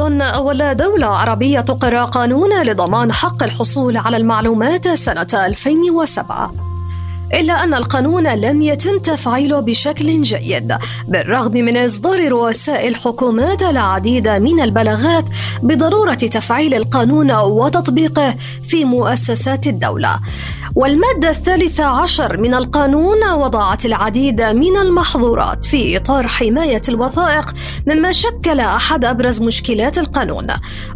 الأردن أول دولة عربية تقر قانون لضمان حق الحصول على المعلومات سنة 2007 إلا أن القانون لم يتم تفعيله بشكل جيد. بالرغم من إصدار رؤساء الحكومات العديد من البلاغات بضرورة تفعيل القانون وتطبيقه في مؤسسات الدولة. والمادة الثالثة عشر من القانون وضعت العديد من المحظورات في إطار حماية الوثائق مما شكل أحد أبرز مشكلات القانون.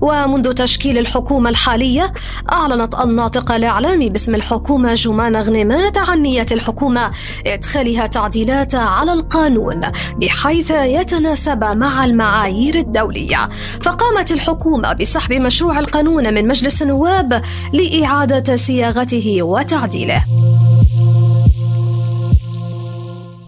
ومنذ تشكيل الحكومة الحالية أعلنت الناطق الإعلامي باسم الحكومة جمان غنيمات عن نية الحكومة إدخالها تعديلات على القانون بحيث يتناسب مع المعايير الدولية. فقامت الحكومة بسحب مشروع القانون من مجلس النواب لإعادة صياغته وتعديله.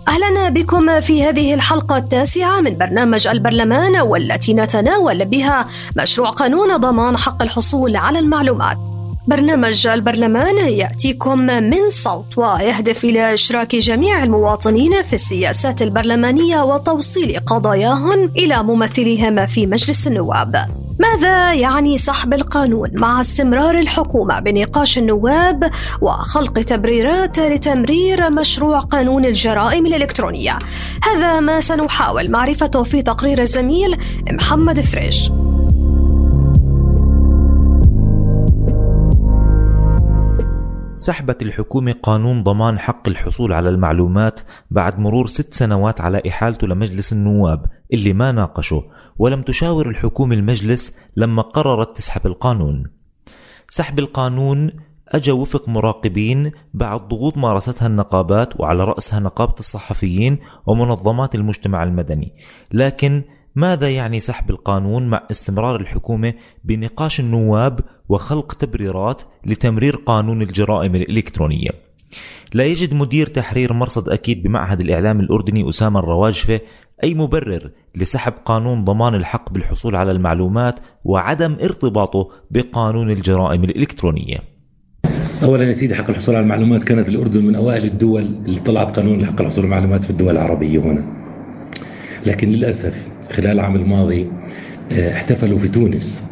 أهلا بكم في هذه الحلقة التاسعة من برنامج البرلمان والتي نتناول بها مشروع قانون ضمان حق الحصول على المعلومات. برنامج البرلمان يأتيكم من صوت ويهدف إلى إشراك جميع المواطنين في السياسات البرلمانية وتوصيل قضاياهم إلى ممثليهم في مجلس النواب. ماذا يعني سحب القانون مع استمرار الحكومة بنقاش النواب وخلق تبريرات لتمرير مشروع قانون الجرائم الإلكترونية؟ هذا ما سنحاول معرفته في تقرير الزميل محمد فريش. سحبت الحكومة قانون ضمان حق الحصول على المعلومات بعد مرور ست سنوات على إحالته لمجلس النواب اللي ما ناقشه ولم تشاور الحكومة المجلس لما قررت تسحب القانون. سحب القانون أجا وفق مراقبين بعد ضغوط مارستها النقابات وعلى رأسها نقابة الصحفيين ومنظمات المجتمع المدني. لكن ماذا يعني سحب القانون مع استمرار الحكومة بنقاش النواب وخلق تبريرات لتمرير قانون الجرائم الإلكترونية. لا يجد مدير تحرير مرصد أكيد بمعهد الإعلام الأردني أسامة الرواجفة أي مبرر لسحب قانون ضمان الحق بالحصول على المعلومات وعدم ارتباطه بقانون الجرائم الإلكترونية. اولا يا سيدي حق الحصول على المعلومات كانت الأردن من أوائل الدول اللي طلعت قانون حق الحصول على المعلومات في الدول العربية هنا. لكن للأسف خلال العام الماضي آه، احتفلوا في تونس.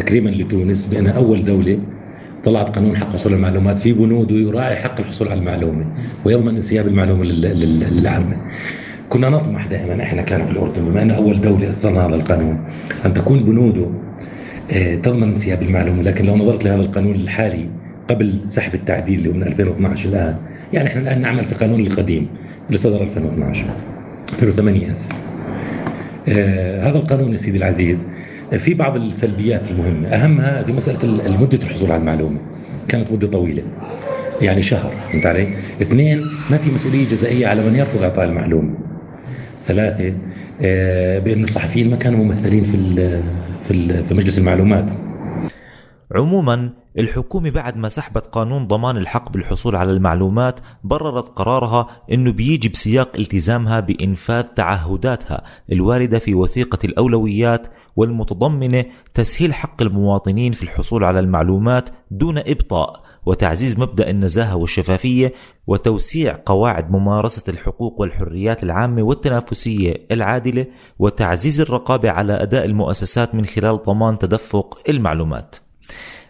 تكريما لتونس بانها أول دولة طلعت قانون حق على المعلومات في بنوده يراعي حق الحصول على المعلومة ويضمن انسياب المعلومة لل- لل- للعامة. كنا نطمح دائما إحنا كان في الأردن بما انه أول دولة اصدرنا هذا القانون أن تكون بنوده آه، تضمن انسياب المعلومة. لكن لو نظرت لهذا القانون الحالي قبل سحب التعديل اللي هو من 2012 الآن يعني إحنا الآن نعمل في القانون القديم اللي صدر 2012 2008 آسف. آه هذا القانون يا سيدي العزيز في بعض السلبيات المهمة. أهمها في مسألة ال- مده الحصول على المعلومة. كانت مدة طويلة. يعني شهر فهمت علي؟ اثنين ما في مسؤولية جزائية على من يرفض إعطاء المعلومة. ثلاثة آه بانه الصحفيين ما كانوا ممثلين في في مجلس المعلومات. عموما الحكومة بعد ما سحبت قانون ضمان الحق بالحصول على المعلومات بررت قرارها إنه بيجي بسياق التزامها بإنفاذ تعهداتها الواردة في وثيقة الأولويات والمتضمنة تسهيل حق المواطنين في الحصول على المعلومات دون إبطاء وتعزيز مبدأ النزاهة والشفافية وتوسيع قواعد ممارسة الحقوق والحريات العامة والتنافسية العادلة وتعزيز الرقابة على أداء المؤسسات من خلال ضمان تدفق المعلومات.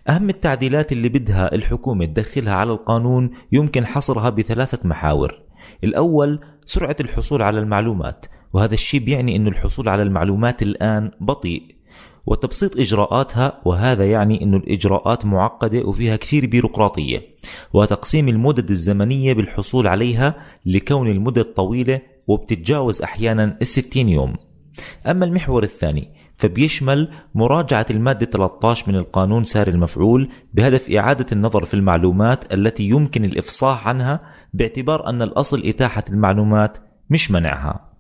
أهم التعديلات اللي بدها الحكومة تدخلها على القانون يمكن حصرها بثلاثة محاور. الأول سرعة الحصول على المعلومات وهذا الشيء بيعني أن الحصول على المعلومات الآن بطيء وتبسيط إجراءاتها وهذا يعني أن الإجراءات معقدة وفيها كثير بيروقراطية وتقسيم المدد الزمنية بالحصول عليها لكون المدد طويلة وبتتجاوز أحيانا الستين يوم. أما المحور الثاني فبيشمل مراجعة المادة 13 من القانون ساري المفعول بهدف إعادة النظر في المعلومات التي يمكن الإفصاح عنها باعتبار أن الأصل إتاحة المعلومات مش منعها.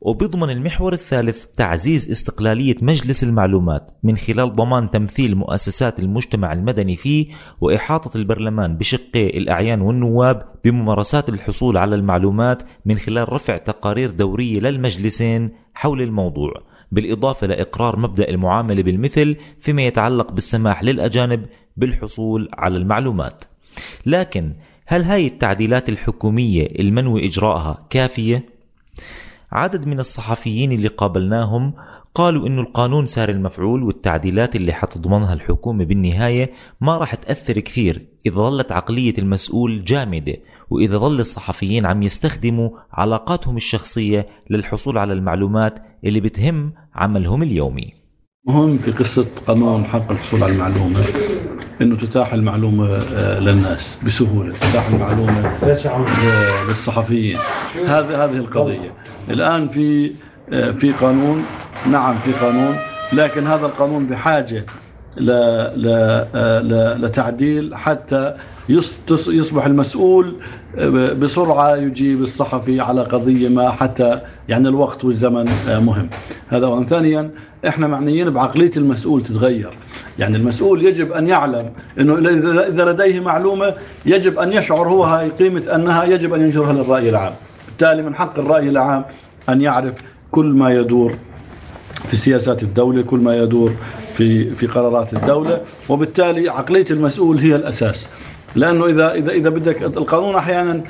وبيضمن المحور الثالث تعزيز استقلالية مجلس المعلومات من خلال ضمان تمثيل مؤسسات المجتمع المدني فيه وإحاطة البرلمان بشقي الأعيان والنواب بممارسات الحصول على المعلومات من خلال رفع تقارير دورية للمجلسين حول الموضوع. بالإضافة لإقرار مبدأ المعاملة بالمثل فيما يتعلق بالسماح للأجانب بالحصول على المعلومات لكن هل هاي التعديلات الحكومية المنوي إجراءها كافية؟ عدد من الصحفيين اللي قابلناهم قالوا إنه القانون سار المفعول والتعديلات اللي حتضمنها الحكومة بالنهاية ما راح تأثر كثير إذا ظلت عقلية المسؤول جامدة وإذا ظل الصحفيين عم يستخدموا علاقاتهم الشخصية للحصول على المعلومات اللي بتهم عملهم اليومي. مهم في قصة قانون حق الحصول على المعلومة إنه تتاح المعلومة آه، للناس بسهولة تتاح المعلومة آه، للصحفيين. هذه هذه القضية. الآن في آه، في قانون نعم في قانون لكن هذا القانون بحاجة لتعديل حتى يصبح المسؤول بسرعة يجيب الصحفي على قضية ما حتى يعني الوقت والزمن مهم. هذا أولا. ثانيا إحنا معنيين بعقلية المسؤول تتغير. يعني المسؤول يجب أن يعلم أنه إذا لديه معلومة يجب أن يشعر هو هاي قيمة أنها يجب أن ينشرها للرأي العام. بالتالي من حق الرأي العام أن يعرف كل ما يدور في سياسات الدولة كل ما يدور في في قرارات الدولة. وبالتالي عقلية المسؤول هي الأساس. لأنه إذا إذا إذا بدك القانون أحيانا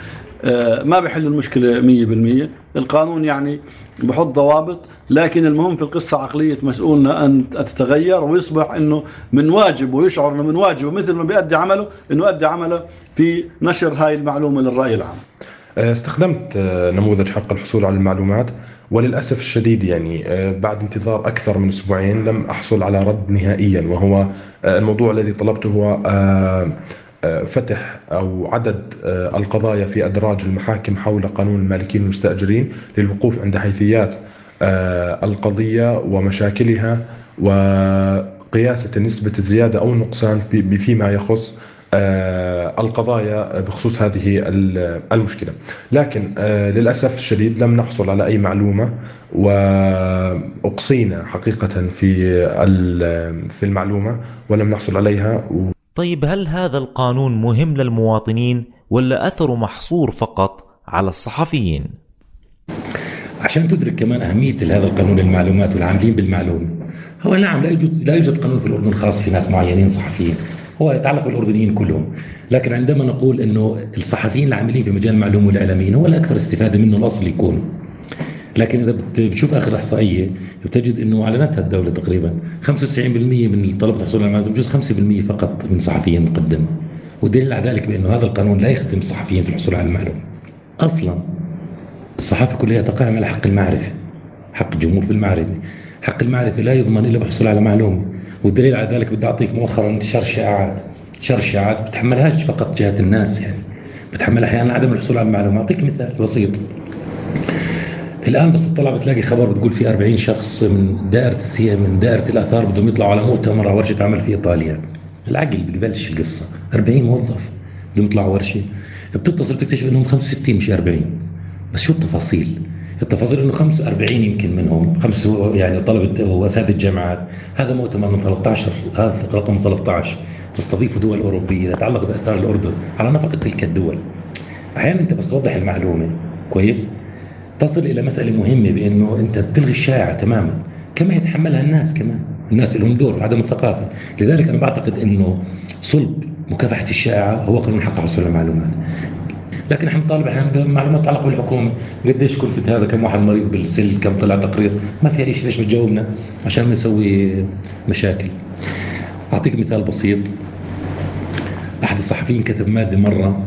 آه، ما بحل المشكلة 100% القانون يعني بحط ضوابط لكن المهم في القصة عقلية مسؤولنا أن تتغير ويصبح أنه من واجب ويشعر أنه من واجبه مثل ما بيأدي عمله أنه يؤدي عمله في نشر هاي المعلومة للرأي العام. استخدمت آه، نموذج حق الحصول على المعلومات وللأسف الشديد يعني بعد انتظار أكثر من أسبوعين لم أحصل على رد نهائيا وهو الموضوع الذي طلبته هو فتح أو عدد آه، القضايا في أدراج المحاكم حول قانون المالكين والمستاجرين للوقوف عند حيثيات آه، القضية ومشاكلها وقياسة نسبة الزيادة أو النقصان فيما يخص آه، القضايا بخصوص هذه المشكلة. لكن للأسف الشديد لم نحصل على أي معلومة وأقصينا حقيقة في في المعلومة ولم نحصل عليها. طيب هل هذا القانون مهم للمواطنين ولا أثره محصور فقط على الصحفيين؟ عشان تدرك كمان أهمية هذا القانون المعلومات والعاملين بالمعلومة هو نعم لا يوجد لا يوجد قانون في الأردن خاص في ناس معينين صحفيين. هو يتعلق بالأردنيين كلهم. لكن عندما نقول أنه الصحفيين العاملين في مجال المعلومة والإعلاميين هو الأكثر استفادة منه الأصل يكون. لكن إذا بتشوف آخر إحصائية بتجد إنه أعلنتها الدولة تقريبا 95% من طلبة الحصول على المعلومات بجوز 5% فقط من صحفيين تقدم والدليل على ذلك بأنه هذا القانون لا يخدم الصحفيين في الحصول على المعلومه أصلا الصحافة كلها تقائم على حق المعرفة حق الجمهور في المعرفة. حق المعرفة لا يضمن إلا بحصول على معلومة. والدليل على ذلك بدي أعطيك مؤخرا انتشار الشائعات انتشار الشائعات بتحملهاش فقط جهه الناس يعني. بتحمل أحيانا عدم الحصول على المعلومة. أعطيك مثال بسيط. الآن بس تطلع بتلاقي خبر بتقول في 40 شخص من دائرة السيا من دائرة الآثار بدهم يطلعوا على مؤتمر أو ورشة عمل في إيطاليا. العقل ببلش القصة. 40 موظف بدهم يطلعوا ورشة. بتتصل بتكتشف إنهم 65 مش 40 بس شو التفاصيل؟ التفاصيل إنه 45 يمكن منهم خمس يعني طلبة واساتذه الجامعات. هذا مؤتمر من 13 هذا رقم 13 تستضيف دول أوروبية تتعلق بآثار الأردن على نفقه تلك الدول. أحيانا أنت بس توضح المعلومة. كويس؟ تصل إلى مسألة مهمة بإنه أنت بتلغي الشائعه تماما كما يتحملها الناس كمان. الناس لهم دور في عدم الثقافة. لذلك أنا بعتقد إنه صلب مكافحة الشائعه هو قانون حق حصول المعلومات. لكن إحنا بنطالب أحيانا بمعلومات تتعلق بالحكومة. قديش كلفة هذا؟ كم واحد مريض بالسل؟ كم طلع تقرير؟ ما في شيء ليش بتجاوبنا؟ عشان نسوي مشاكل. أعطيك مثال بسيط. أحد الصحفيين كتب مادة مرة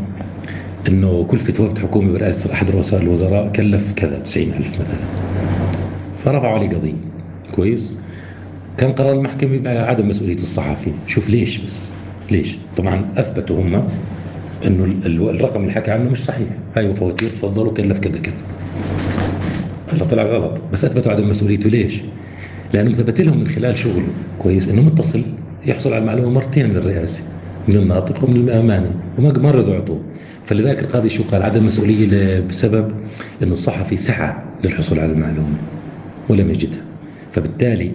إنه كلفة وفد حكومي برئاسة أحد رؤساء الوزراء كلف كذا 90000 مثلا. فرفعوا عليه قضية. كويس؟ كان قرار المحكمة بعدم مسؤولية الصحفي شوف ليش بس. ليش؟ طبعا أثبتوا هم إنه الرقم اللي حكى عنه مش صحيح. هاي فواتير تفضلوا كلف كذا كذا هلا طلع غلط. بس أثبتوا عدم مسؤوليته. ليش؟ لأنه ثبت لهم من خلال شغله كويس إنه متصل يحصل على المعلومة مرتين من الرئاسة من الناطق ومن الأمانة وما ما رضوا يعطوه. فلذلك القاضي شو قال؟ عدم مسؤولية بسبب إنه الصحفي سعى للحصول على المعلومة ولم يجدها. فبالتالي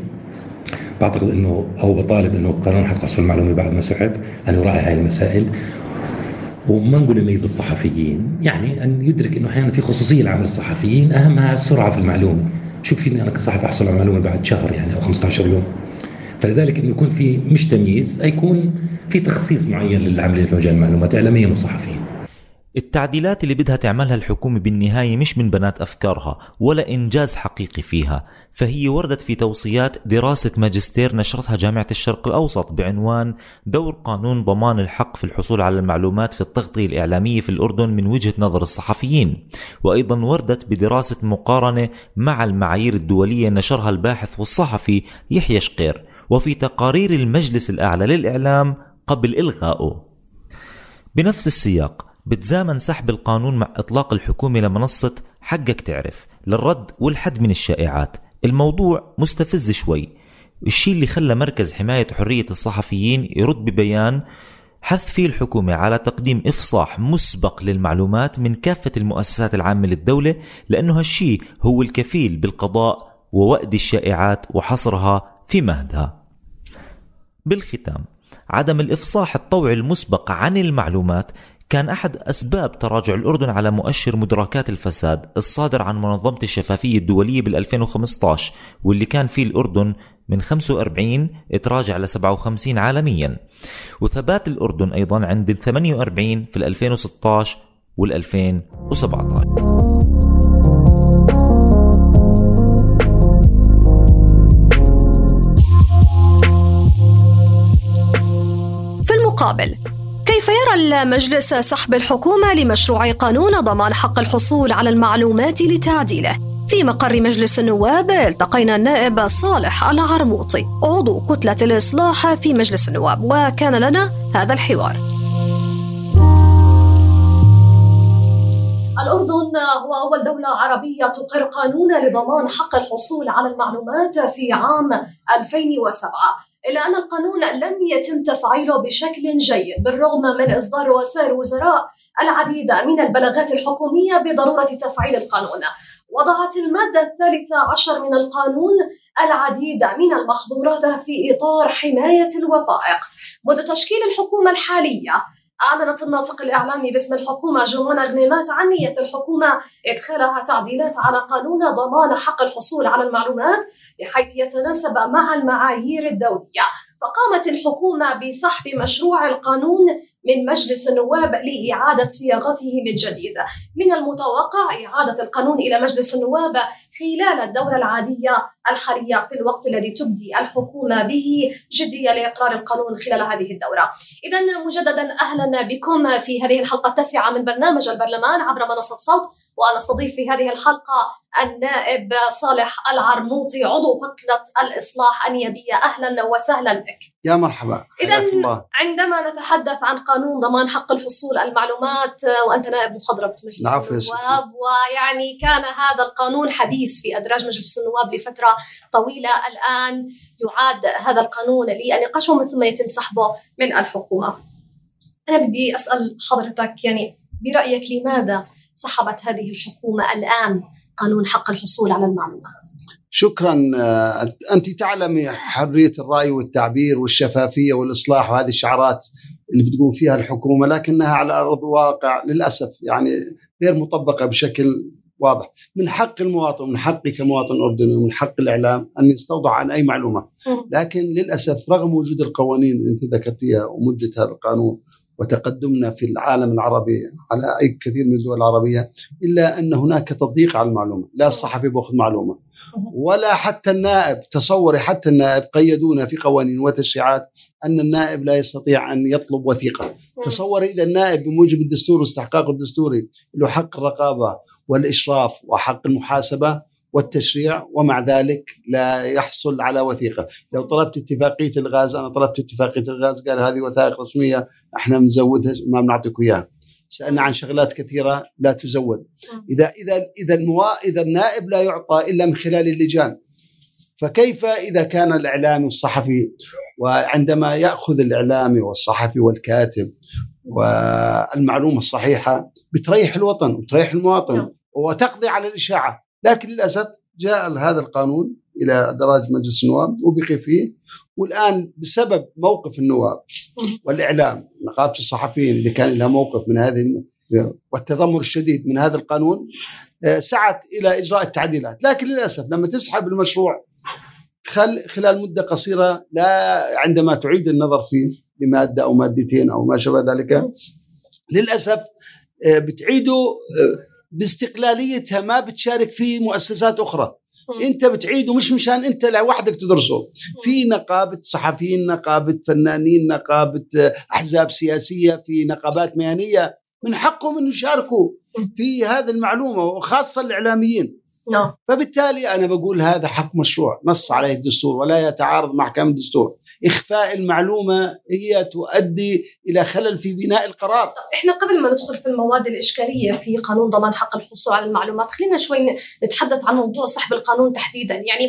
بعتقد إنه أو بطالب إنه قانون حق حصول المعلومة بعد ما سحب أن يراعي هاي المسائل وما نقول يميز الصحفيين. يعني أن يدرك إنه أحيانا في خصوصية لعمل الصحفيين اهمها السرعة في المعلومة. شو فيني أنا كصحفي أحصل على معلومة بعد شهر يعني أو 15 يوم. فلذلك إنه يكون في مش تمييز يكون في تخصيص معين للعاملين في مجال المعلومات اعلاميا وصحفيين. التعديلات اللي بدها تعملها الحكومة بالنهاية مش من بنات أفكارها ولا إنجاز حقيقي فيها. فهي وردت في توصيات دراسة ماجستير نشرتها جامعة الشرق الأوسط بعنوان دور قانون ضمان الحق في الحصول على المعلومات في التغطية الإعلامية في الأردن من وجهة نظر الصحفيين. وأيضا وردت بدراسة مقارنة مع المعايير الدولية نشرها الباحث والصحفي يحيى شقير. وفي تقارير المجلس الأعلى للإعلام قبل إلغائه. بنفس السياق بتزامن سحب القانون مع إطلاق الحكومة لمنصة حقك تعرف للرد والحد من الشائعات. الموضوع مستفز شوي. الشيء اللي خلى مركز حماية حرية الصحفيين يرد ببيان حث فيه الحكومة على تقديم إفصاح مسبق للمعلومات من كافة المؤسسات العامة للدولة لأنه هالشيء هو الكفيل بالقضاء ووأد الشائعات وحصرها في مهدها. بالختام عدم الإفصاح الطوعي المسبق عن المعلومات كان أحد أسباب تراجع الأردن على مؤشر مدركات الفساد الصادر عن منظمة الشفافية الدولية بال 2015 واللي كان فيه الأردن من 45 تراجع ل 57 عالميا. وثبات الأردن أيضا عند ال 48 في ال 2016 وال 2017 في المقابل كيف يرى المجلس سحب الحكومة لمشروع قانون ضمان حق الحصول على المعلومات لتعديله؟ في مقر مجلس النواب التقينا النائب صالح العرموطي. عضو كتلة الإصلاح في مجلس النواب. وكان لنا هذا الحوار. الأردن هو أول دولة عربية تقر قانون لضمان حق الحصول على المعلومات في عام 2007 إلا أن القانون لم يتم تفعيله بشكل جيد بالرغم من إصدار وسائل وزراء العديد من البلاغات الحكومية بضرورة تفعيل القانون. وضعت المادة الثالثة عشر من القانون العديد من المحظورات في إطار حماية الوثائق. منذ تشكيل الحكومة الحالية أعلنت الناطق الإعلامي باسم الحكومة جمانة غنيمات عن نية الحكومة إدخالها تعديلات على قانون ضمان حق الحصول على المعلومات بحيث يتناسب مع المعايير الدولية. فقامت الحكومة بسحب مشروع القانون من مجلس النواب لإعادة صياغته من جديد. من المتوقع إعادة القانون إلى مجلس النواب خلال الدورة العادية الحالية في الوقت الذي تبدي الحكومة به جدية لإقرار القانون خلال هذه الدورة. إذا مجددا أهلا بكم في هذه الحلقة التاسعة من برنامج البرلمان عبر منصة صوت. وأنا أستضيف في هذه الحلقة النائب صالح العرموطي عضو كتلة الإصلاح النيابية. أهلا وسهلا بك. يا مرحبا. إذا عندما نتحدث عن قانون ضمان حق الحصول المعلومات وأنت نائب مخضرم في مجلس النواب ويعني كان هذا القانون حبيس في أدراج مجلس النواب لفترة طويلة. الآن يعاد هذا القانون للنقاش ومن ثم يتم سحبه من الحكومة. أنا بدي أسأل حضرتك يعني برأيك لماذا سحبت هذه الحكومة الآن قانون حق الحصول على المعلومات. شكرا أنت تعلمي حرية الرأي والتعبير والشفافية والإصلاح وهذه الشعارات اللي بتقوم فيها الحكومة لكنها على أرض الواقع للأسف يعني غير مطبقة بشكل واضح. من حق المواطن من حقي كمواطن أردني ومن حق الإعلام أن يستوضع عن أي معلومة. لكن للأسف رغم وجود القوانين اللي أنت ذكرتيها ومدة هذا القانون وتقدمنا في العالم العربي على أي كثير من الدول العربية إلا أن هناك تضييق على المعلومة، لا الصحفي بياخذ معلومة. ولا حتى النائب تصوري حتى النائب قيدونا في قوانين وتشريعات أن النائب لا يستطيع أن يطلب وثيقة، تصوري إذا النائب بموجب الدستور واستحقاقه الدستوري له حق الرقابة والإشراف وحق المحاسبة والتشريع ومع ذلك لا يحصل على وثيقة. لو طلبت اتفاقية الغاز أنا طلبت اتفاقية الغاز قال هذه وثائق رسمية إحنا بنزودها ما بنعطيك إياها. سألنا عن شغلات كثيرة لا تزود. إذا إذا إذا الموا إذا النائب لا يعطى إلا من خلال اللجان. فكيف إذا كان الاعلامي والصحفي وعندما يأخذ الاعلامي والصحفي والكاتب والمعلومة الصحيحة بتريح الوطن وتريح المواطن. نعم. وتقضي على الإشاعة. لكن للأسف جاء هذا القانون إلى دراج مجلس النواب وبقي فيه والآن بسبب موقف النواب والإعلام نقابة الصحفيين اللي كان لها موقف من هذه والتذمر الشديد من هذا القانون آه، سعت إلى إجراء التعديلات. لكن للأسف لما تسحب المشروع خل خلال مدة قصيرة لا عندما تعيد النظر فيه بماده أو مادتين أو ما شابه ذلك للأسف آه، بتعيده آه، باستقلاليتها ما بتشارك في مؤسسات أخرى. أنت بتعيده مش مشان أنت لوحدك تدرسه. في نقابة صحفيين نقابة فنانين نقابة آه، أحزاب سياسية في نقابات مهنية. من حقهم ان يشاركوا. في هذه المعلومة وخاصة الإعلاميين. نعم. فبالتالي أنا بقول هذا حق مشروع نص عليه الدستور ولا يتعارض مع احكام الدستور إخفاء المعلومة هي تؤدي إلى خلل في بناء القرار. طب إحنا قبل ما ندخل في المواد الإشكالية في قانون ضمان حق الحصول على المعلومات خلينا شوي نتحدث عن موضوع سحب القانون تحديدا. يعني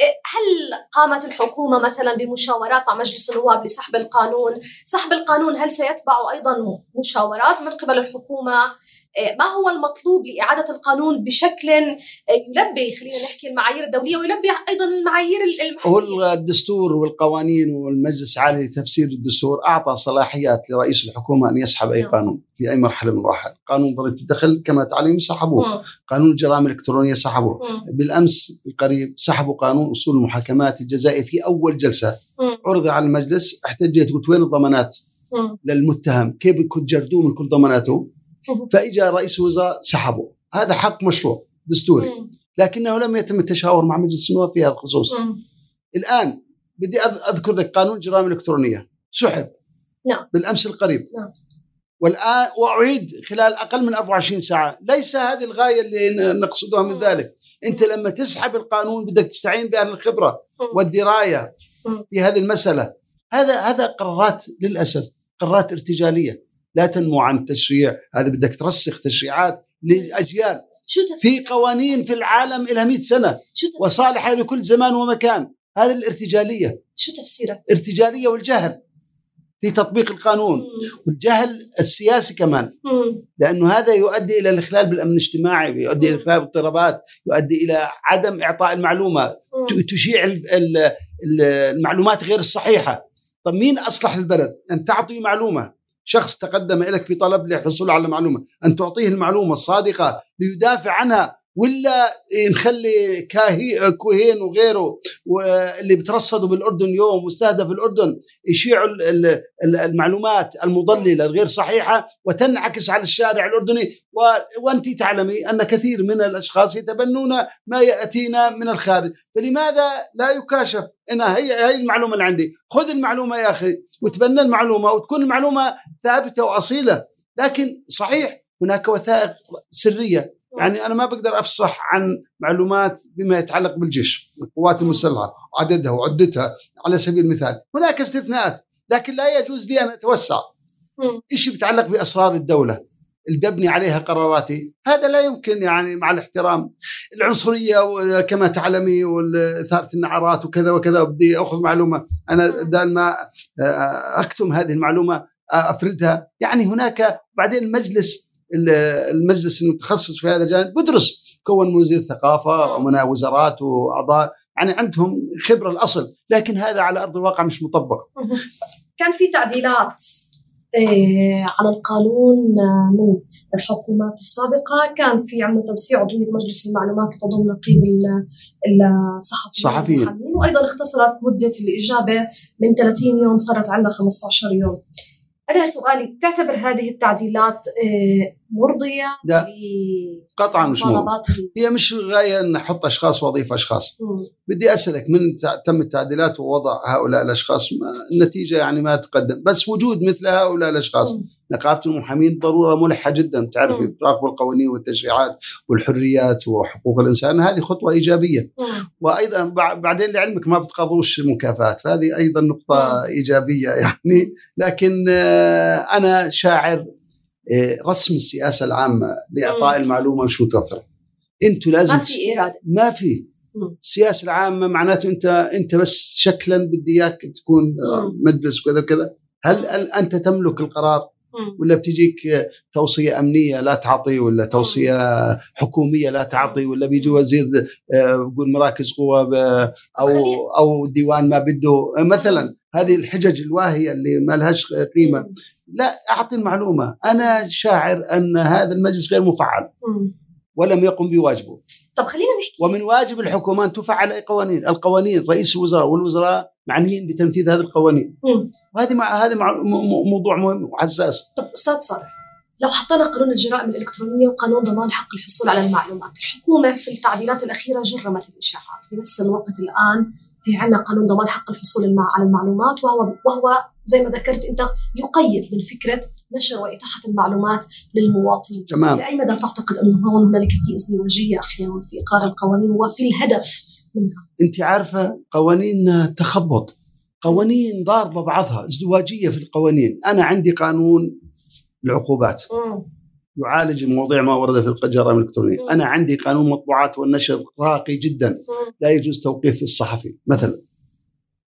إيه، هل قامت الحكومة مثلا بمشاورات مع مجلس النواب لسحب القانون؟ سحب القانون هل سيتبع أيضا مشاورات من قبل الحكومة؟ ما هو المطلوب لإعادة القانون بشكل يلبي خلينا نحكي المعايير الدولية ويلبي أيضا المعايير المحلية. هو الدستور والقوانين والمجلس العالي لتفسير الدستور أعطى صلاحيات لرئيس الحكومة أن يسحب أي نعم. قانون في أي مرحلة من المراحل. قانون ضريبة الدخل كما تعلم سحبوه. قانون الجرائم الإلكترونية سحبوه. بالأمس القريب سحبوا قانون أصول المحاكمات الجزائي في أول جلسة. عرض على المجلس احتجيت قلت وين الضمانات للمتهم. كيف كنت جردوه من كل ضماناته؟ فإجا رئيس الوزراء سحبه. هذا حق مشروع دستوري. لكنه لم يتم التشاور مع مجلس النواب في هذا الخصوص. الآن بدي أذكر لك قانون الجرائم الالكترونيه سحب. نعم. بالأمس القريب. نعم. والآن وأعيد خلال أقل من 24 ساعة. ليس هذه الغاية اللي نقصدها من ذلك. أنت لما تسحب القانون بدك تستعين بأهل الخبرة والدراية في هذه المسألة. هذا هذا قرارات للأسف قرارات ارتجالية. لا تنمو عن التشريع هذا بدك ترسخ تشريعات لاجيال شو في قوانين في العالم لها 100 سنة. شو وصالحة لكل زمان ومكان. هذه الارتجالية. شو تفسيرك؟ ارتجالية والجهل في تطبيق القانون. والجهل السياسي كمان. لأنه هذا يؤدي إلى الإخلال بالأمن الاجتماعي يؤدي إلى الاخلال بالضربات يؤدي إلى عدم إعطاء المعلومة. تشيع المعلومات غير الصحيحة. طب مين أصلح البلد؟ أن تعطي معلومة. شخص تقدم إليك بطلب للحصول على معلومه أن تعطيه المعلومة الصادقة ليدافع عنها. ولا نخلي كاهي كوهين وغيره واللي بترصدوا بالأردن اليوم مستهدف الأردن يشيعوا المعلومات المضللة الغير صحيحة وتنعكس على الشارع الأردني. وانت تعلمي أن كثير من الأشخاص يتبنون ما يأتينا من الخارج. فلماذا لا يكاشف؟ أنا هي هي المعلومة اللي عندي. خذ المعلومة يا أخي وتبنى المعلومة وتكون المعلومة ثابتة وأصيلة. لكن صحيح هناك وثائق سرية يعني أنا ما بقدر أفصح عن معلومات بما يتعلق بالجيش القوات المسلحة عددها وعدتها على سبيل المثال هناك استثناءات لكن لا يجوز لي أن أتوسع. شيء بيتعلق بأسرار الدولة؟ اللي ببني عليها قراراتي. هذا لا يمكن يعني مع الاحترام. العنصرية كما تعلمي وإثارة النعرات وكذا وكذا بدي أخذ معلومة. أنا بدل ما أكتم هذه المعلومة أفردها. يعني هناك بعدين المجلس المجلس المتخصص في هذا الجانب بدرس كون وزير الثقافة ومنها وزارات وأعضاء يعني عندهم خبرة الأصل لكن هذا على أرض الواقع مش مطبق. كان في تعديلات آه، على القانون من الحكومات السابقة كان في عندنا توسيع عضوية مجلس المعلومات تضم نقيب الصحفيين وأيضا اختصرت مدة الإجابة من 30 يوم صارت عندنا 15 يوم. أنا سؤالي بتعتبر هذه التعديلات مرضية لا قطعا مش هي مش غاية أن نحط أشخاص وظيفة أشخاص. مم. بدي أسألك من تم التعديلات ووضع هؤلاء الأشخاص؟ ما النتيجة يعني ما تقدم. بس وجود مثل هؤلاء الأشخاص. مم. نقابة المحامين ضرورة ملحة جدا. تعرفي تراقب القوانين والتشريعات والحريات وحقوق الإنسان هذه خطوة إيجابية. مم. وأيضا بعدين لعلمك ما بتقاضوش مكافآت فهذه أيضا نقطة مم. إيجابية يعني. لكن آه، أنا شاعر رسم السياسة العامة لاعطاء المعلومة مش متوفره أنتم لازم ما في إرادة. ما في. السياسة العامة معناته انت أنت بس شكلا بدي إياك تكون آه، مجلس وكذا وكذا. هل, أنت تملك القرار؟ ولا بتجيك توصية أمنية لا تعطي ولا توصية حكومية لا تعطي ولا بيجي وزير يقول مراكز قوة أو أو ديوان ما بده؟ مثلا هذه الحجج الواهية اللي ما لهاش قيمة. لا أعطي المعلومة. أنا شاعر أن هذا المجلس غير مفعل. ولم يقم بواجبه. طب خلينا نحكي. ومن واجب الحكومة أن تفعل أي قوانين، القوانين رئيس الوزراء والوزراء معنيين بتنفيذ هذه القوانين. وهذه مع هذا مع موضوع مهم وحساس. طب أستاذ صالح لو حطينا قانون الجرائم الإلكترونية وقانون ضمان حق الحصول على المعلومات، الحكومة في التعديلات الأخيرة جرمت الإشاعات، في نفس الوقت الآن في عندنا قانون ضمان حق الحصول على المعلومات وهو وهو زي ما ذكرت أنت يقيد من فكره نشر وإتاحة المعلومات للمواطنين. تمام. لاي مدى تعتقد أنه هون هنالك في ازدواجيه أحيانا في إقرار القوانين وفي الهدف منها؟ أنت عارفة قوانين تخبط قوانين ضاربة بعضها ازدواجية في القوانين أنا عندي قانون العقوبات يعالج المواضيع ما ورد في الجرائم الإلكترونية، أنا عندي قانون مطبوعات والنشر راقي جدا. لا يجوز توقيف الصحفي مثلا.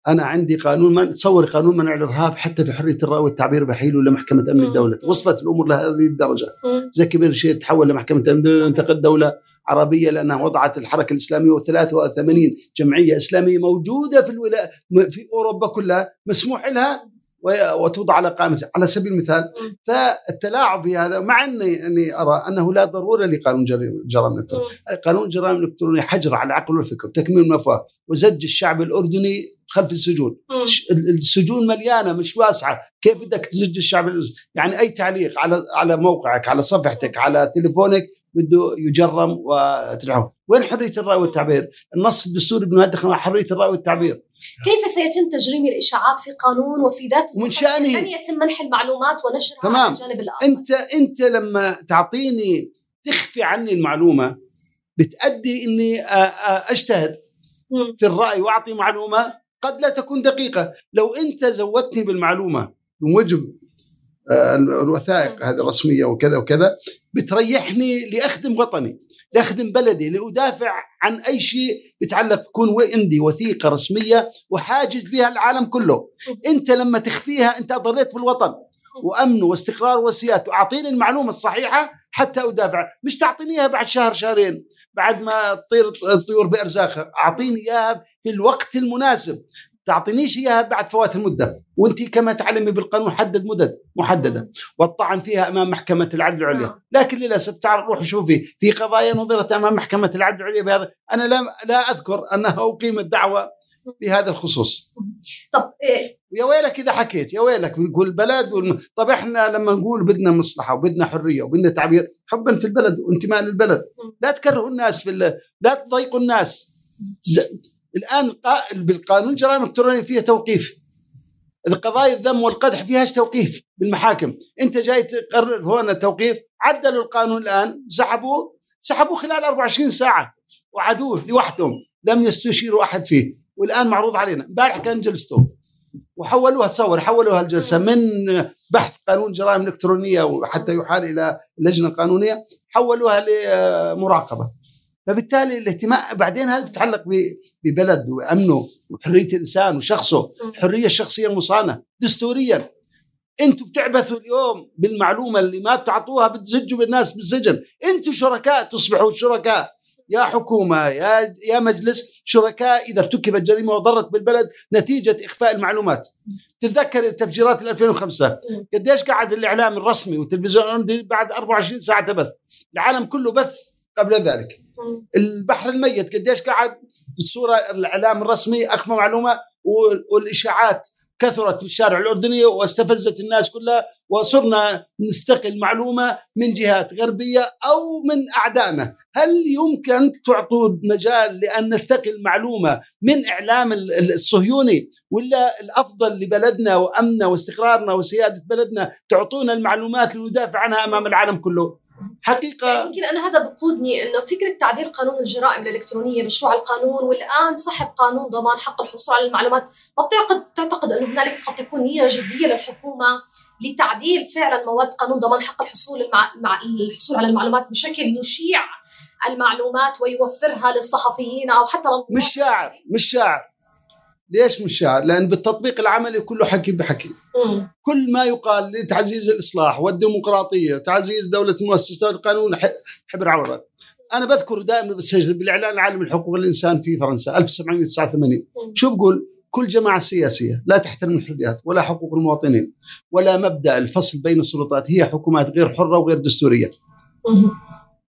أنا عندي قانون من تصور قانون منع الإرهاب حتى في حرية الرأي والتعبير بحيله لمحكمه أمن الدولة، وصلت الأمور لهذه الدرجة. زكي بن رشيد تحول لمحكمة أمن الدولة انتقد دولة عربية لأنها وضعت الحركة الإسلامية و83 جمعية إسلامية موجودة في الولا في أوروبا كلها مسموح لها وتوضع على قائمة على سبيل المثال فالتلاعب في هذا مع اني إني أرى أنه لا ضرورة لقانون الجرائم الالكترونيه، قانون الجرائم الالكترونيه حجر على العقل والفكر، تكميم المفاه وزج الشعب الأردني خلف السجون. السجون مليانة مش واسعة. كيف بدك تزج الشعب الأردني؟ يعني أي تعليق على على موقعك على صفحتك على تليفونك بده يجرم وتدعم. وين حرية الرأي والتعبير؟ النص الدستوري بنادخل حرية الرأي والتعبير. كيف سيتم تجريم الإشاعات في قانون وفي ذات ومن شانه ان يتم منح المعلومات ونشرها تمام. على الجانب الآخر؟ أنت أنت لما تعطيني تخفي عني المعلومة بتأدي إني أجتهد في الرأي وأعطي معلومة قد لا تكون دقيقة. لو أنت زودتني بالمعلومة بموجب الوثائق هذه الرسمية وكذا وكذا بتريحني لأخدم وطني لأخدم بلدي لأدافع عن أي شيء بيتعلق يكون عندي وثيقة رسمية وحاجز بها العالم كله. أنت لما تخفيها أنت ضريت بالوطن. وامنه واستقرار وسيادته اعطيني المعلومة الصحيحة حتى أدافع. مش تعطيني اياها بعد شهر شهرين بعد ما تطير الطيور بارزاخها أعطيني إياها في الوقت المناسب. تعطينيش إياها بعد فوات المدة. وأنت كما تعلمي بالقانون حدد مدد محددة. والطعن فيها أمام محكمة العدل العليا. لكن للأسف تعال روح شوفي في قضايا نظرت أمام محكمة العدل العليا بهذا. أنا لا لا أذكر أنها أقيمت دعوة بهذا الخصوص. طب إيه؟ يا ويلك إذا حكيت يا ويلك بيقول البلد والم... طب إحنا لما نقول بدنا مصلحة وبدنا حرية وبدنا تعبير حبا في البلد وانتماء للبلد. لا تكرهوا الناس في ال... لا تضايقوا الناس. ز... الآن بالقانون الجرائم الالكترونيه فيها توقيف. القضايا الذم والقدح فيهاش توقيف؟ بالمحاكم. أنت جاي تقرر هنا توقيف عدلوا القانون الآن سحبوه سحبوه خلال 24 ساعة وعدوه لوحدهم لم يستشيروا أحد فيه. والآن معروض علينا. امبارح كان جلسته وحولوها تصور حولوها الجلسة من بحث قانون جرائم إلكترونية وحتى يحال إلى لجنه قانونيه حولوها لمراقبة. فبالتالي الاهتمام بعدين هذا بيتعلق ببلد وأمنه وحرية الإنسان وشخصه. الحريه الشخصيه مصانة. دستوريا. أنتم بتعبثوا اليوم بالمعلومة اللي ما بتعطوها بتزجوا بالناس بالسجن. أنتم شركاء تصبحوا شركاء. يا حكومة يا يا مجلس شركاء إذا ارتكبت جريمة وضرت بالبلد نتيجة إخفاء المعلومات. تتذكر التفجيرات 2005 قديش قعد الإعلام الرسمي والتلفزيون بعد 24 ساعة تبث؟ العالم كله بث قبل ذلك. البحر الميت قديش قعد بالصورة الإعلام الرسمي أخفى معلومة والإشاعات كثرت في الشارع الأردني واستفزت الناس كلها وصرنا نستقل معلومة من جهات غربية أو من أعدائنا، هل يمكن تعطوا مجال لأن نستقل معلومة من إعلام الصهيوني ولا الأفضل لبلدنا وأمننا واستقرارنا وسيادة بلدنا تعطونا المعلومات اللي ندافع عنها أمام العالم كله؟ حقيقة يمكن أنا هذا بقودني إنه فكرة تعديل قانون الجرائم الإلكترونية مشروع القانون والآن سحب قانون ضمان حق الحصول على المعلومات ما بتعتقد تعتقد إنه هنالك قد تكون نية جدية للحكومة لتعديل فعلا مواد قانون ضمان حق الحصول المع... مع... الحصول على المعلومات بشكل يشيع المعلومات ويوفرها للصحفيين أو حتى مش شاعر مش شاعر. ليش مش شاعر؟ لأن بالتطبيق العملي كله حكي بحكي. كل ما يقال لتعزيز الإصلاح والديمقراطية وتعزيز دولة مؤسسات القانون حبر عورات أنا بذكر دائما بالسجل بالإعلان العالمي لحقوق الإنسان في فرنسا 1789 شو بقول؟ كل جماعة سياسية لا تحترم الحريات ولا حقوق المواطنين ولا مبدأ الفصل بين السلطات هي حكومات غير حرة وغير دستورية مم.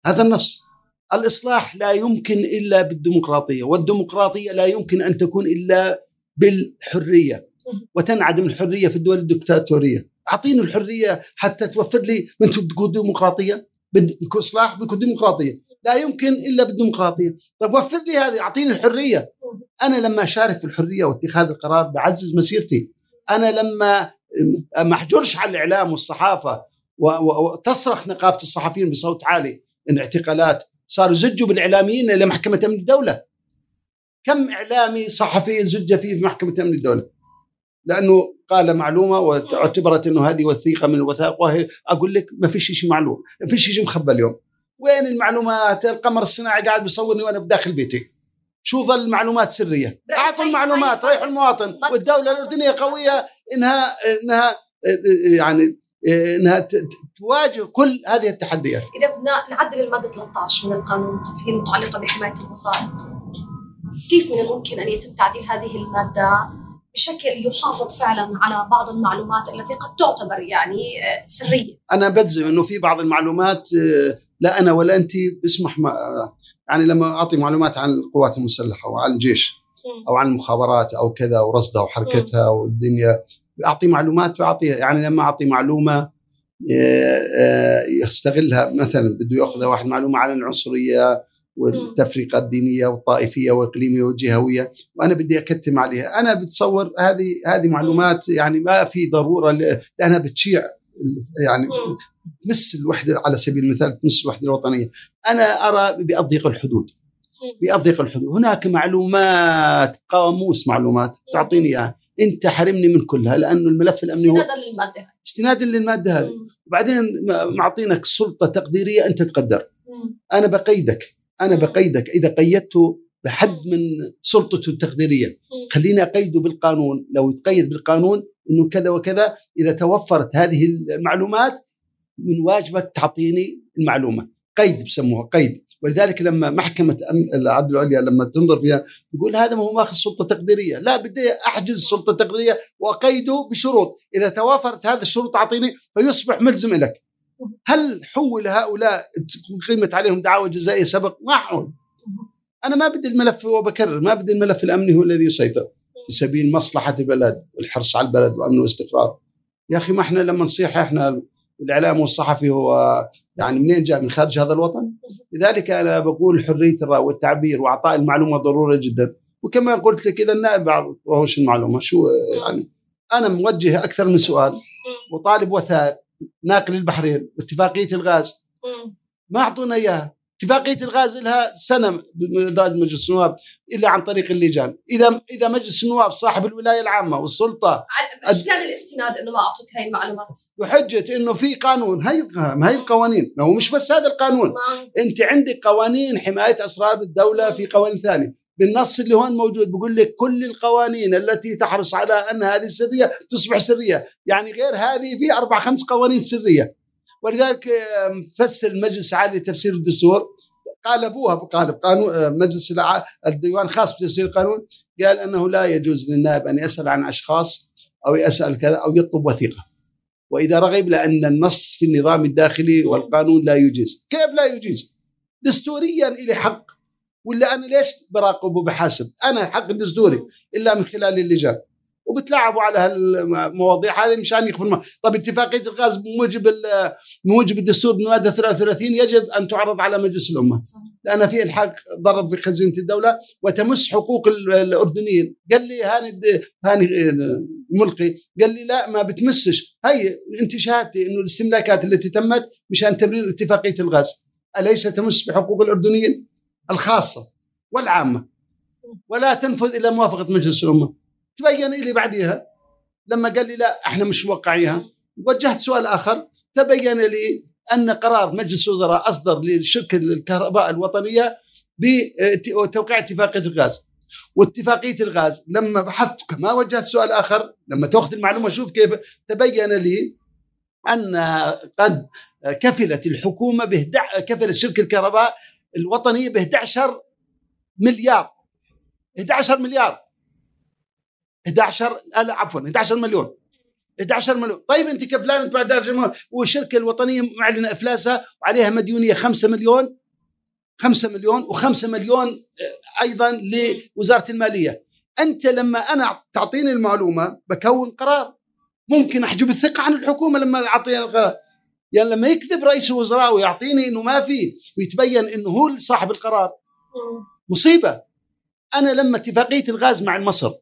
هذا النص الإصلاح لا يمكن إلا بالديمقراطية والديمقراطية لا يمكن أن تكون إلا بالحرية. وتنعدم الحرية في الدول الدكتاتورية. أعطيني الحرية حتى توفر لي أنتم بدكم ديمقراطية بدكم إصلاح بدكم ديمقراطية. لا يمكن إلا بالديمقراطية. طيب وفر لي هذه أعطيني الحرية. أنا لما أشارك في الحرية واتخاذ القرار بعزز مسيرتي. أنا لما ما أحجرش على الإعلام والصحافة و- و- وتصرخ نقابة الصحفيين بصوت عالي إن اعتقالات صاروا يزجوا بالإعلاميين إلى محكمة أمن الدولة. كم إعلامي صحفي زج فيه في محكمة امن الدولة لأنه قال معلومة واعتبرت إنه هذه وثيقة من الوثائق وهي أقول لك ما فيش شيء معلوم ما فيش شيء مخبى اليوم. وين المعلومات؟ القمر الصناعي قاعد بيصورني وأنا بداخل بيتي. شو ظل المعلومات سريه أعطوا المعلومات ريحوا المواطن. والدولة الاردنيه قوية إنها إنها يعني إنها تواجه كل هذه التحديات. إذا بدنا نعدل المادة 13 من القانون هي المتعلقه بحماية الوثائق كيف من الممكن أن يتم تعديل هذه المادة بشكل يحافظ فعلا على بعض المعلومات التي قد تعتبر يعني آه، سرية؟ أنا بجزم إنه في بعض المعلومات آه، لا أنا ولا أنت بسمح ما يعني لما أعطي معلومات عن القوات المسلحة وعن الجيش أو عن المخابرات أو كذا ورصدها وحركتها والدنيا أعطي معلومات فاعطيها يعني لما أعطي معلومة آه، يستغلها مثلا بده يأخذ واحد معلومة عن العنصرية والتفرقة الدينية والطائفية والإقليمية والجهوية وأنا بدي أكتم عليها. أنا بتصور هذه هذه معلومات يعني ما في ضرورة لأنها بتشيع يعني تمس الوحدة على سبيل المثال تمس الوحدة الوطنية. أنا أرى بأضيق الحدود. بأضيق الحدود. هناك معلومات قاموس معلومات تعطيني إياها. أنت حرمني من كلها لأنه الملف الأمني استنادا للمادة. استنادا للمادة هذه. وبعدين معطينك سلطة تقديرية أنت تقدر. مم. أنا بقيدك. أنا بقيدك. إذا قيدته بحد من سلطته التقديرية. خليني اقيده بالقانون. لو يتقيد بالقانون إنه كذا وكذا إذا توفرت هذه المعلومات من واجبك تعطيني المعلومة. قيد بسموها قيد. ولذلك لما محكمة العدل العليا لما تنظر فيها تقول هذا ما هو ماخذ سلطة تقديرية. لا بدي أحجز سلطة تقديرية وأقيده بشروط. إذا توافرت هذه الشروط اعطيني فيصبح ملزم لك هل حول هؤلاء قيمت عليهم دعاوى جزائية سبق؟ ما حول أنا ما بدي الملف وبكرر ما بدي الملف الأمني هو الذي يسيطر. في سبيل مصلحة البلد والحرص على البلد وأمن واستقرار. يا أخي ما إحنا لما نصيح إحنا الإعلام والصحفي هو يعني منين جاء؟ من خارج هذا الوطن؟ لذلك أنا بقول حرية الرأي والتعبير وأعطاء المعلومة ضرورة جدا. وكما قلت لك اذا النائب وش المعلومة شو يعني؟ أنا موجه أكثر من سؤال وطالب وثائق. ناقل البحرين واتفاقيه الغاز. ما أعطونا إياها. اتفاقية الغاز لها سنة بإدارة مجلس النواب إلا عن طريق اللجان. إذا إذا مجلس النواب صاحب الولاية العامة والسلطة إيش كان الاستناد إنه ما أعطوك هاي المعلومات؟ بحجه إنه في قانون. هي هي القوانين. ما هو مش بس هذا القانون. ما أنت عندك قوانين حماية أسرار الدولة في قوانين ثانية. بالنص اللي هون موجود بقول لك كل القوانين التي تحرص على أن هذه السرية تصبح سرية. يعني غير هذه في أربع خمس قوانين سرية. ولذلك مفسر المجلس العالي لتفسير الدستور. قالبوها بقالب قانون آه، مجلس الديوان خاص بتفسير القانون قال أنه لا يجوز للنائب أن يسأل عن أشخاص أو يسأل كذا أو يطلب وثيقة. وإذا رغب لأن النص في النظام الداخلي والقانون لا يجيز. كيف لا يجيز؟ دستوريا الي حق. ولا أنا ليش براقب وبحاسب؟ أنا الحق الدستوري إلا من خلال اللجان. وبتلعبوا على هالمواضيع هذه مشان يخفوا طب اتفاقية الغاز بموجب بموجب الدستور بماده 33 يجب أن تعرض على مجلس الأمة. لأن في إلحاق ضرب في خزينة الدولة وتمس حقوق ال- الأردنيين. قال لي هاني هاني الملقي قال لي لا ما بتمسش. هي انت شهادتي إنه الاستملاكات التي تمت مشان تمرير اتفاقية الغاز. أليس تمس بحقوق الأردنيين؟ الخاصة والعامة. ولا تنفذ إلا موافقة مجلس الأمة. تبين لي بعديها لما قال لي لا إحنا مش موقعيها وجهت سؤال آخر تبين لي أن قرار مجلس الوزراء أصدر لشركه الكهرباء الوطنية بتوقيع اتفاقية الغاز. واتفاقية الغاز لما بحثت كما وجهت سؤال آخر لما تأخذ المعلومة شوف كيف تبين لي أن قد كفلت الحكومة بهدع كفلت شركة الكهرباء الوطنيه ب 11 مليار. 11 مليار. 11 لا عفوا 11 مليون. 11 مليون. طيب أنت كفلان بعد 11 مليون والشركة الوطنية معلنة أفلاسها وعليها مديونية 5 مليون. 5 مليون و5 مليون آه، أيضا لوزارة المالية. أنت لما أنا تعطيني المعلومة بكون قرار. ممكن أحجب الثقة عن الحكومة لما اعطيني القرار. يعني لما يكذب رئيس الوزراء ويعطيني إنه ما في ويتبين إنه هو صاحب القرار. مصيبة. أنا لما اتفاقية الغاز مع مصر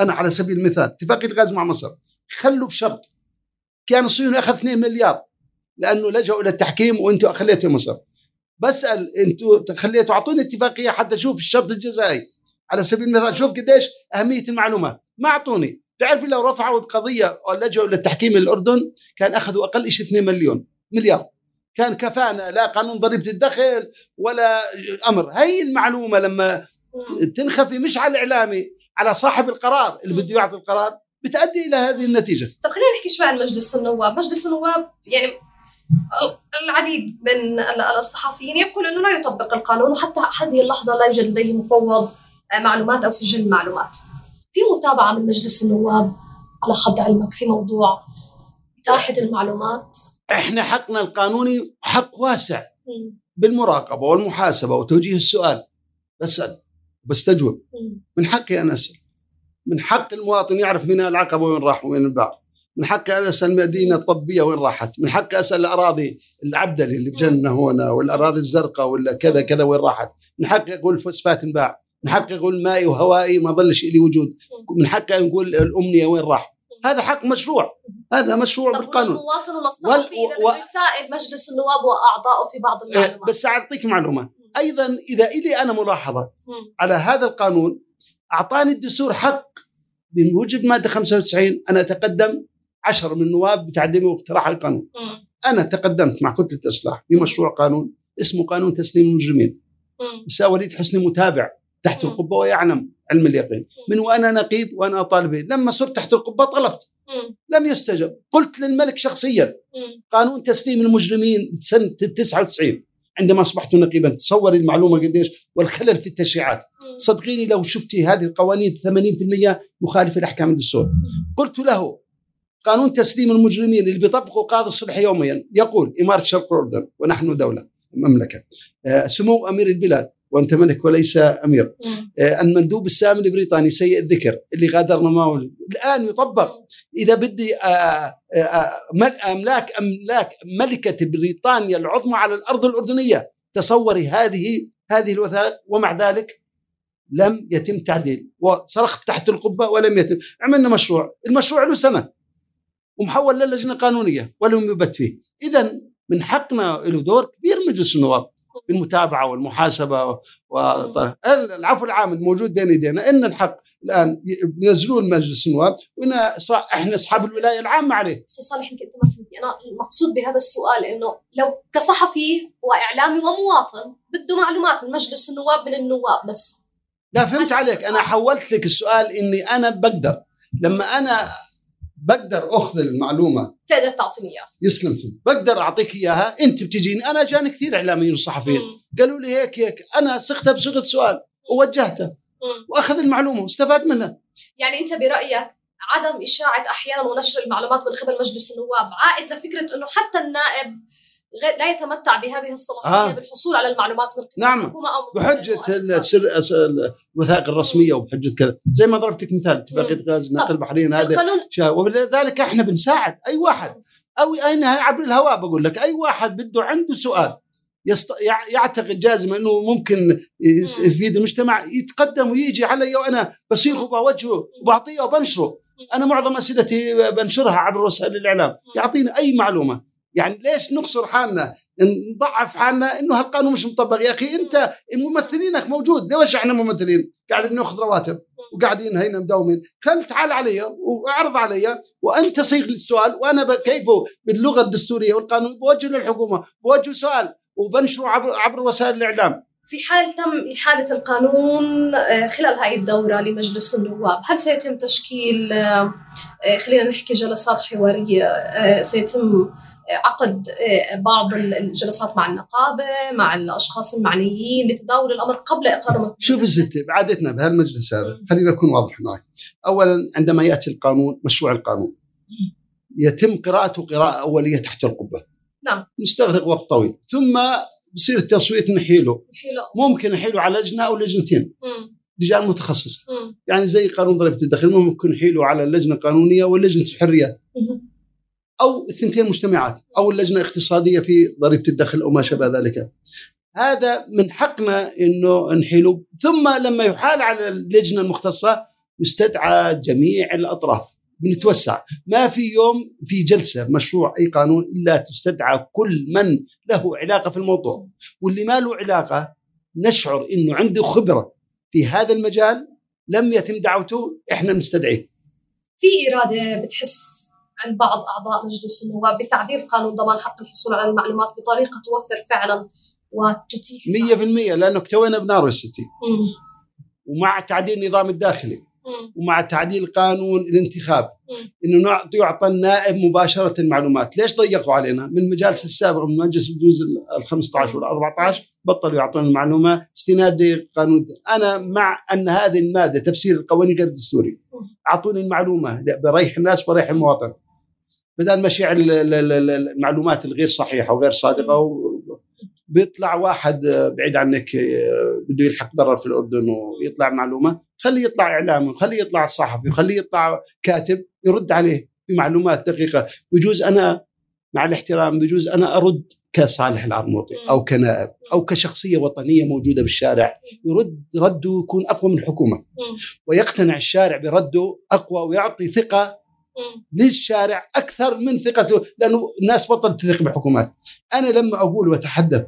أنا على سبيل المثال اتفاقية الغاز مع مصر خلوا بشرط. كان الصهيوني أخذ 2 مليار لأنه لجأوا إلى التحكيم وأنتم خليتوا مصر. بسأل أنتم خليتوا أعطوني اتفاقية حتى أشوف الشرط الجزائي. على سبيل المثال شوف قديش أهمية المعلومات ما أعطوني. تعرف لو رفعوا القضية أو لجأوا للتحكيم الأردن كان أخذوا أقل شيء 2 مليون مليار. كان كفانا لا قانون ضريبة الدخل ولا أمر. هي المعلومة لما تنخفي مش على الإعلامي على صاحب القرار اللي بده يعطي القرار بتؤدي إلى هذه النتيجة. طب خلينا نحكي شوي عن مجلس النواب. مجلس النواب يعني العديد من الصحفيين يقول إنه لا يطبق القانون وحتى هذه اللحظة لا يوجد لديه مفوض معلومات أو سجل معلومات. في متابعة من مجلس النواب على حد علمك في موضوع اتاحه المعلومات؟ إحنا حقنا القانوني حق واسع بالمراقبة والمحاسبة وتوجيه السؤال. بسال بستجوب من حقي أن أسأل. من حق المواطن يعرف من العقبة وين راح وين الباع من حقي أن أسأل المدينة الطبية وين راحت. من حقي أسأل الأراضي العبدلي اللي بجنة هنا والأراضي الزرقاء ولا كذا كذا وين راحت. من حقي أقول فوسفات انباع. من حقي أقول مائي وهوائي ما ظلش لي وجود. من حقي نقول الأمنية وين راح؟ هذا حق مشروع. هذا مشروع بالقانون. المواطن والصحفي وال- اذا و- يسائل مجلس النواب واعضائه في بعض إيه، المعلومات. بس أعطيك معلومة. أيضا إذا إلي أنا ملاحظة. على هذا القانون أعطاني الدستور حق بموجب مادة 95 أنا أتقدم عشر من النواب بتعديل واقتراح القانون. مم. أنا تقدمت مع كتلة الإصلاح بمشروع قانون اسمه قانون تسليم المجرمين. بس وليد حسني متابع. تحت. القبة ويعلم علم اليقين. من وأنا نقيب وأنا اطالب به. لما صرت تحت القبة طلبت. لم يستجب. قلت للملك شخصيا. قانون تسليم المجرمين سنة 99 عندما أصبحت نقيبا. تصوري المعلومة قديش والخلل في التشريعات. صدقيني لو شفتي هذه القوانين 80% مخالفة لأحكام الدستور. قلت له قانون تسليم المجرمين اللي بيطبقه قاضي الصلح يوميا يقول إمارة شرق الأردن ونحن دولة مملكة آه، سمو أمير البلاد. وأنت ملك وليس أمير. آه، المندوب السامي البريطاني سيء الذكر اللي غادرنا معه الآن يطبق. إذا بدي آه، آه، آه، مل- أملاك أملاك ملكة بريطانيا العظمى على الأرض الأردنية. تصوري هذه هذه الوثائق. ومع ذلك لم يتم تعديل. وصرخت تحت القبة ولم يتم. عملنا مشروع. المشروع له سنة. ومحول للجنة قانونية. ولم يبت فيه. اذا من حقنا له دور كبير مجلس النواب. بالمتابعة والمحاسبة والعفو العام الموجود بين يدينا إن الحق الآن ينزلون مجلس النواب. إحنا أصحاب الولاية العامة عليه. أستاذ صالح يمكن أنت ما فهمتني. أنا المقصود بهذا السؤال إنه لو كصحفي وإعلامي ومواطن بده معلومات من مجلس النواب من النواب نفسه. لا فهمت عليك. أنا حولت لك السؤال إني أنا بقدر. لما أنا بقدر أخذ المعلومة. تقدر تعطيني اياه يسلم بقدر أعطيك إياها. أنت بتجيني. أنا جاني كثير إعلاميين وصحفيين. قالوا لي هيك هيك. أنا صغتها بصيغه سؤال ووجهته. وأخذ المعلومة واستفاد منها. يعني أنت برأيك عدم إشاعة أحيانا ونشر المعلومات من قبل مجلس النواب عائد لفكرة إنه حتى النائب غير لا يتمتع بهذه الصلاحيه آه. بالحصول على المعلومات من قبل نعم. الحكومة أو بحجة. السر الس- الوثائق الرسمية وبحجة كذا. زي ما ضربتك مثال اتفاقيه غاز نقل بحرين هذا ولذلك إحنا بنساعد أي واحد. أو اين عبر الهواء بقول لك أي واحد بده عنده سؤال يست... يع- يعتقد جازما إنه ممكن. يفيد المجتمع يتقدم ويجي علي وأنا بصيغه وبوجهه وبعطيه وبنشره. أنا معظم أسئلتي بنشرها عبر وسائل الإعلام. يعطينا أي معلومة. يعني ليش نقصر حالنا؟ نضعف حالنا؟ إنه هالقانون مش مطبق. يا أخي أنت ممثلينك موجود. ليش إحنا ممثلين؟ قاعدين نأخذ رواتب وقاعدين هنا مداومين. خل تعال علي وأعرض علي وأنت صيغ السؤال وأنا كيفه باللغة الدستورية والقانون. بوجه للحكومة. بوجه سؤال. وبنشره عبر عبر وسائل الإعلام. في حال تم إحالة القانون آه، خلال هذه الدورة لمجلس النواب هل سيتم تشكيل آه، آه، خلينا نحكي جلسات حوارية سيتم عقد آه، بعض الجلسات مع النقابة مع الأشخاص المعنيين لتداول الأمر قبل إقرار شوف الست بعادتنا بهالمجلس هذا خلينا نكون واضح معك اولا عندما يأتي القانون مشروع القانون يتم قراءته قراءة أولية تحت القبة نعم. نستغرق وقت طويل ثم بصير التصويت نحيله حلو. ممكن نحيله على لجنة أو لجنتين مم. لجان متخصصة مم. يعني زي قانون ضريبة الدخل ممكن نحيله على اللجنه القانونيه ولجنه الحريات مم. أو الثنتين مجتمعات أو اللجنة الاقتصادية في ضريبة الدخل أو ما شابه ذلك. هذا من حقنا إنه نحيله. ثم لما يحال على اللجنة المختصة يستدعى جميع الأطراف. بنتوسع. ما في يوم في جلسة مشروع أي قانون إلا تستدعى كل من له علاقة في الموضوع. واللي ما له علاقة نشعر إنه عنده خبرة في هذا المجال لم يتم دعوته إحنا بنستدعيه في إرادة بتحس عند بعض أعضاء مجلس النواب بتعديل قانون ضمان حق الحصول على المعلومات بطريقة توفر فعلا وتتيح 100% لأنه اكتوينا بنار مم. ومع تعديل النظام الداخلي. ومع تعديل قانون الانتخاب. إنه نعطي يعطى النائب مباشرة المعلومات، ليش ضيقوا علينا؟ من المجالس السابقه من مجلس الجوز ال 15 وال 14 بطلوا يعطون المعلومة استناد لقانون أنا مع أن هذه المادة تفسير القوانين غير دستوري. أعطوني المعلومة بريح الناس بريح المواطن. بدل ما شيع ال- ال- ال- المعلومات الغير صحيحة وغير صادقة. بيطلع واحد آه، بعيد عنك آه، بده يلحق ضرر في الأردن ويطلع معلومة خليه يطلع اعلامي وخليه يطلع صحفي وخليه يطلع كاتب يرد عليه بمعلومات دقيقة بجوز أنا مع الاحترام بجوز أنا أرد كصالح العرموطي أو كنائب أو كشخصية وطنية موجودة بالشارع يرد رده يكون أقوى من الحكومة. ويقتنع الشارع برده أقوى ويعطي ثقة. للشارع أكثر من ثقته لأنه الناس بطلت تثق بالحكومات أنا لما أقول وأتحدث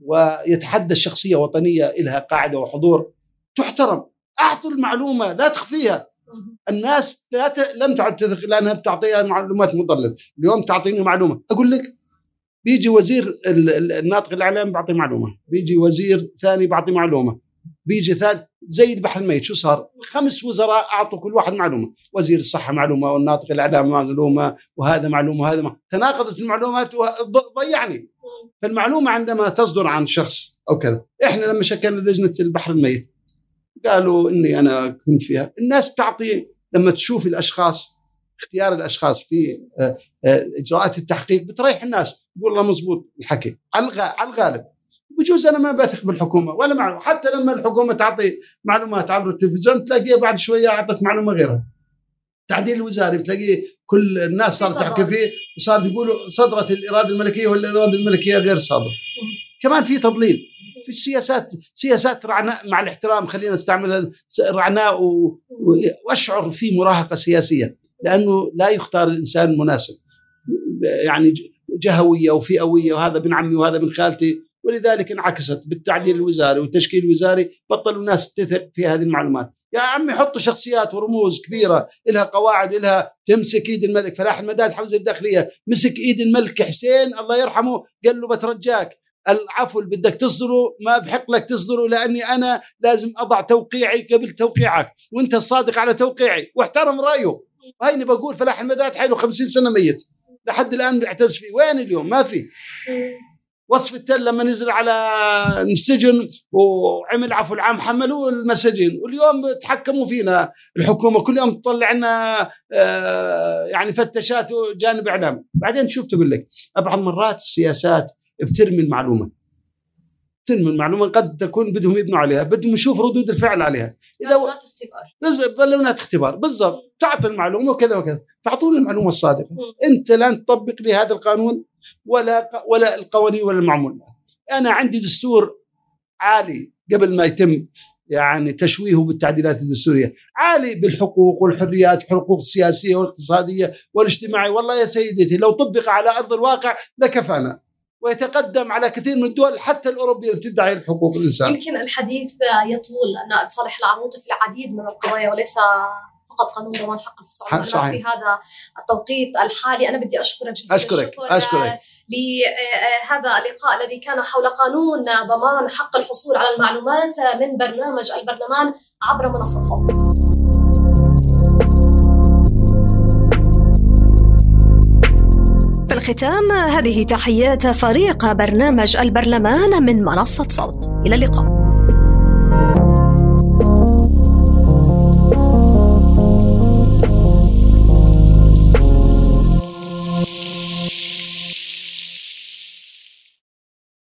ويتحدث شخصية وطنية لها قاعدة وحضور تحترم أعطوا المعلومة لا تخفيها. الناس لا ت... لم تعد تثق لأنها بتعطيها معلومات مضللة. اليوم تعطيني معلومة. أقول لك بيجي وزير ال- ال- الناطق الاعلامي بعطي معلومة. بيجي وزير ثاني بعطي معلومة. بيجي ثالث زي البحر الميت شو صار؟ خمس وزراء أعطوا كل واحد معلومة. وزير الصحة معلومة والناطق الاعلامي معلومة وهذا معلومة وهذا معلومة. تناقضت المعلومات وضيعني فالمعلومة عندما تصدر عن شخص أو كذا إحنا لما شكلنا لجنة البحر الميت قالوا إني أنا كنت فيها. الناس بتعطي لما تشوف الأشخاص اختيار الأشخاص في آه، آه، إجراءات التحقيق بتريح الناس. يقول الله مزبوط الحكي على الغالب. بجوز أنا ما بثق بالحكومة ولا معلومة. حتى لما الحكومة تعطي معلومات عبر التلفزيون تلاقيها بعد شوية أعطت معلومة غيرها. التعديل الوزاري بتلاقيه كل الناس صارت تحكي فيه وصارت يقولوا صدرت الإرادة الملكية والاراده الملكية غير صادرة. كمان في تضليل. في سياسات سياسات رعناء مع الاحترام خلينا نستعملها رعناء وأشعر في مراهقة سياسية لأنه لا يختار الإنسان المناسب يعني جهوية وفئوية وهذا ابن عمي وهذا ابن خالتي. ولذلك انعكست بالتعديل الوزاري والتشكيل الوزاري بطلوا الناس تثق في هذه المعلومات. يا عمي حطوا شخصيات ورموز كبيرة لها قواعد لها تمسك إيد الملك. فلاح المداد حوزة الداخلية مسك إيد الملك حسين الله يرحمه قال له بترجاك العفو اللي بدك تصدره ما بحق لك تصدره لأني أنا لازم أضع توقيعي قبل توقيعك وأنت الصادق على توقيعي واحترم رأيه. وهيني بقول فلاح المداد حيله 50 سنة ميت. لحد الآن بيعتز فيه. وين اليوم؟ ما في. وصف التل لما نزل على السجن وعمل عفو العام حملوه المساجين. واليوم تحكموا فينا الحكومة كل يوم تطلع لنا آه، يعني فتشات وجانب إعلام. بعدين شوف تقول لك بعض مرات السياسات بترمي المعلومة. ترمي المعلومة قد تكون بدهم يبنوا عليها بدهم يشوف ردود الفعل عليها. إذا اختبار. بالونات اختبار. بالضبط. تعطي المعلومة وكذا وكذا. فأعطوني المعلومة الصادقة. أنت لن تطبق لي هذا القانون ولا ولا القوانين ولا المعمول. أنا عندي دستور عالي قبل ما يتم يعني تشويهه بالتعديلات الدستورية. عالي بالحقوق والحريات والحقوق السياسيه والاقتصاديه والاجتماعيه والله يا سيدتي لو طبق على أرض الواقع لكفانا. ويتقدم على كثير من الدول حتى الأوروبية اللي بتدعي حقوق الإنسان. يمكن الحديث يطول ان صالح العروض في العديد من القضايا وليس فقط قانون ضمان حق الحصول على في هذا التوقيت الحالي. أنا بدي أشكرك جزيلا أشكرك أشكرك. لهذا اللقاء الذي كان حول قانون ضمان حق الحصول على المعلومات من برنامج البرلمان عبر منصة صوت. في الختام هذه تحيات فريق برنامج البرلمان من منصة صوت. إلى اللقاء.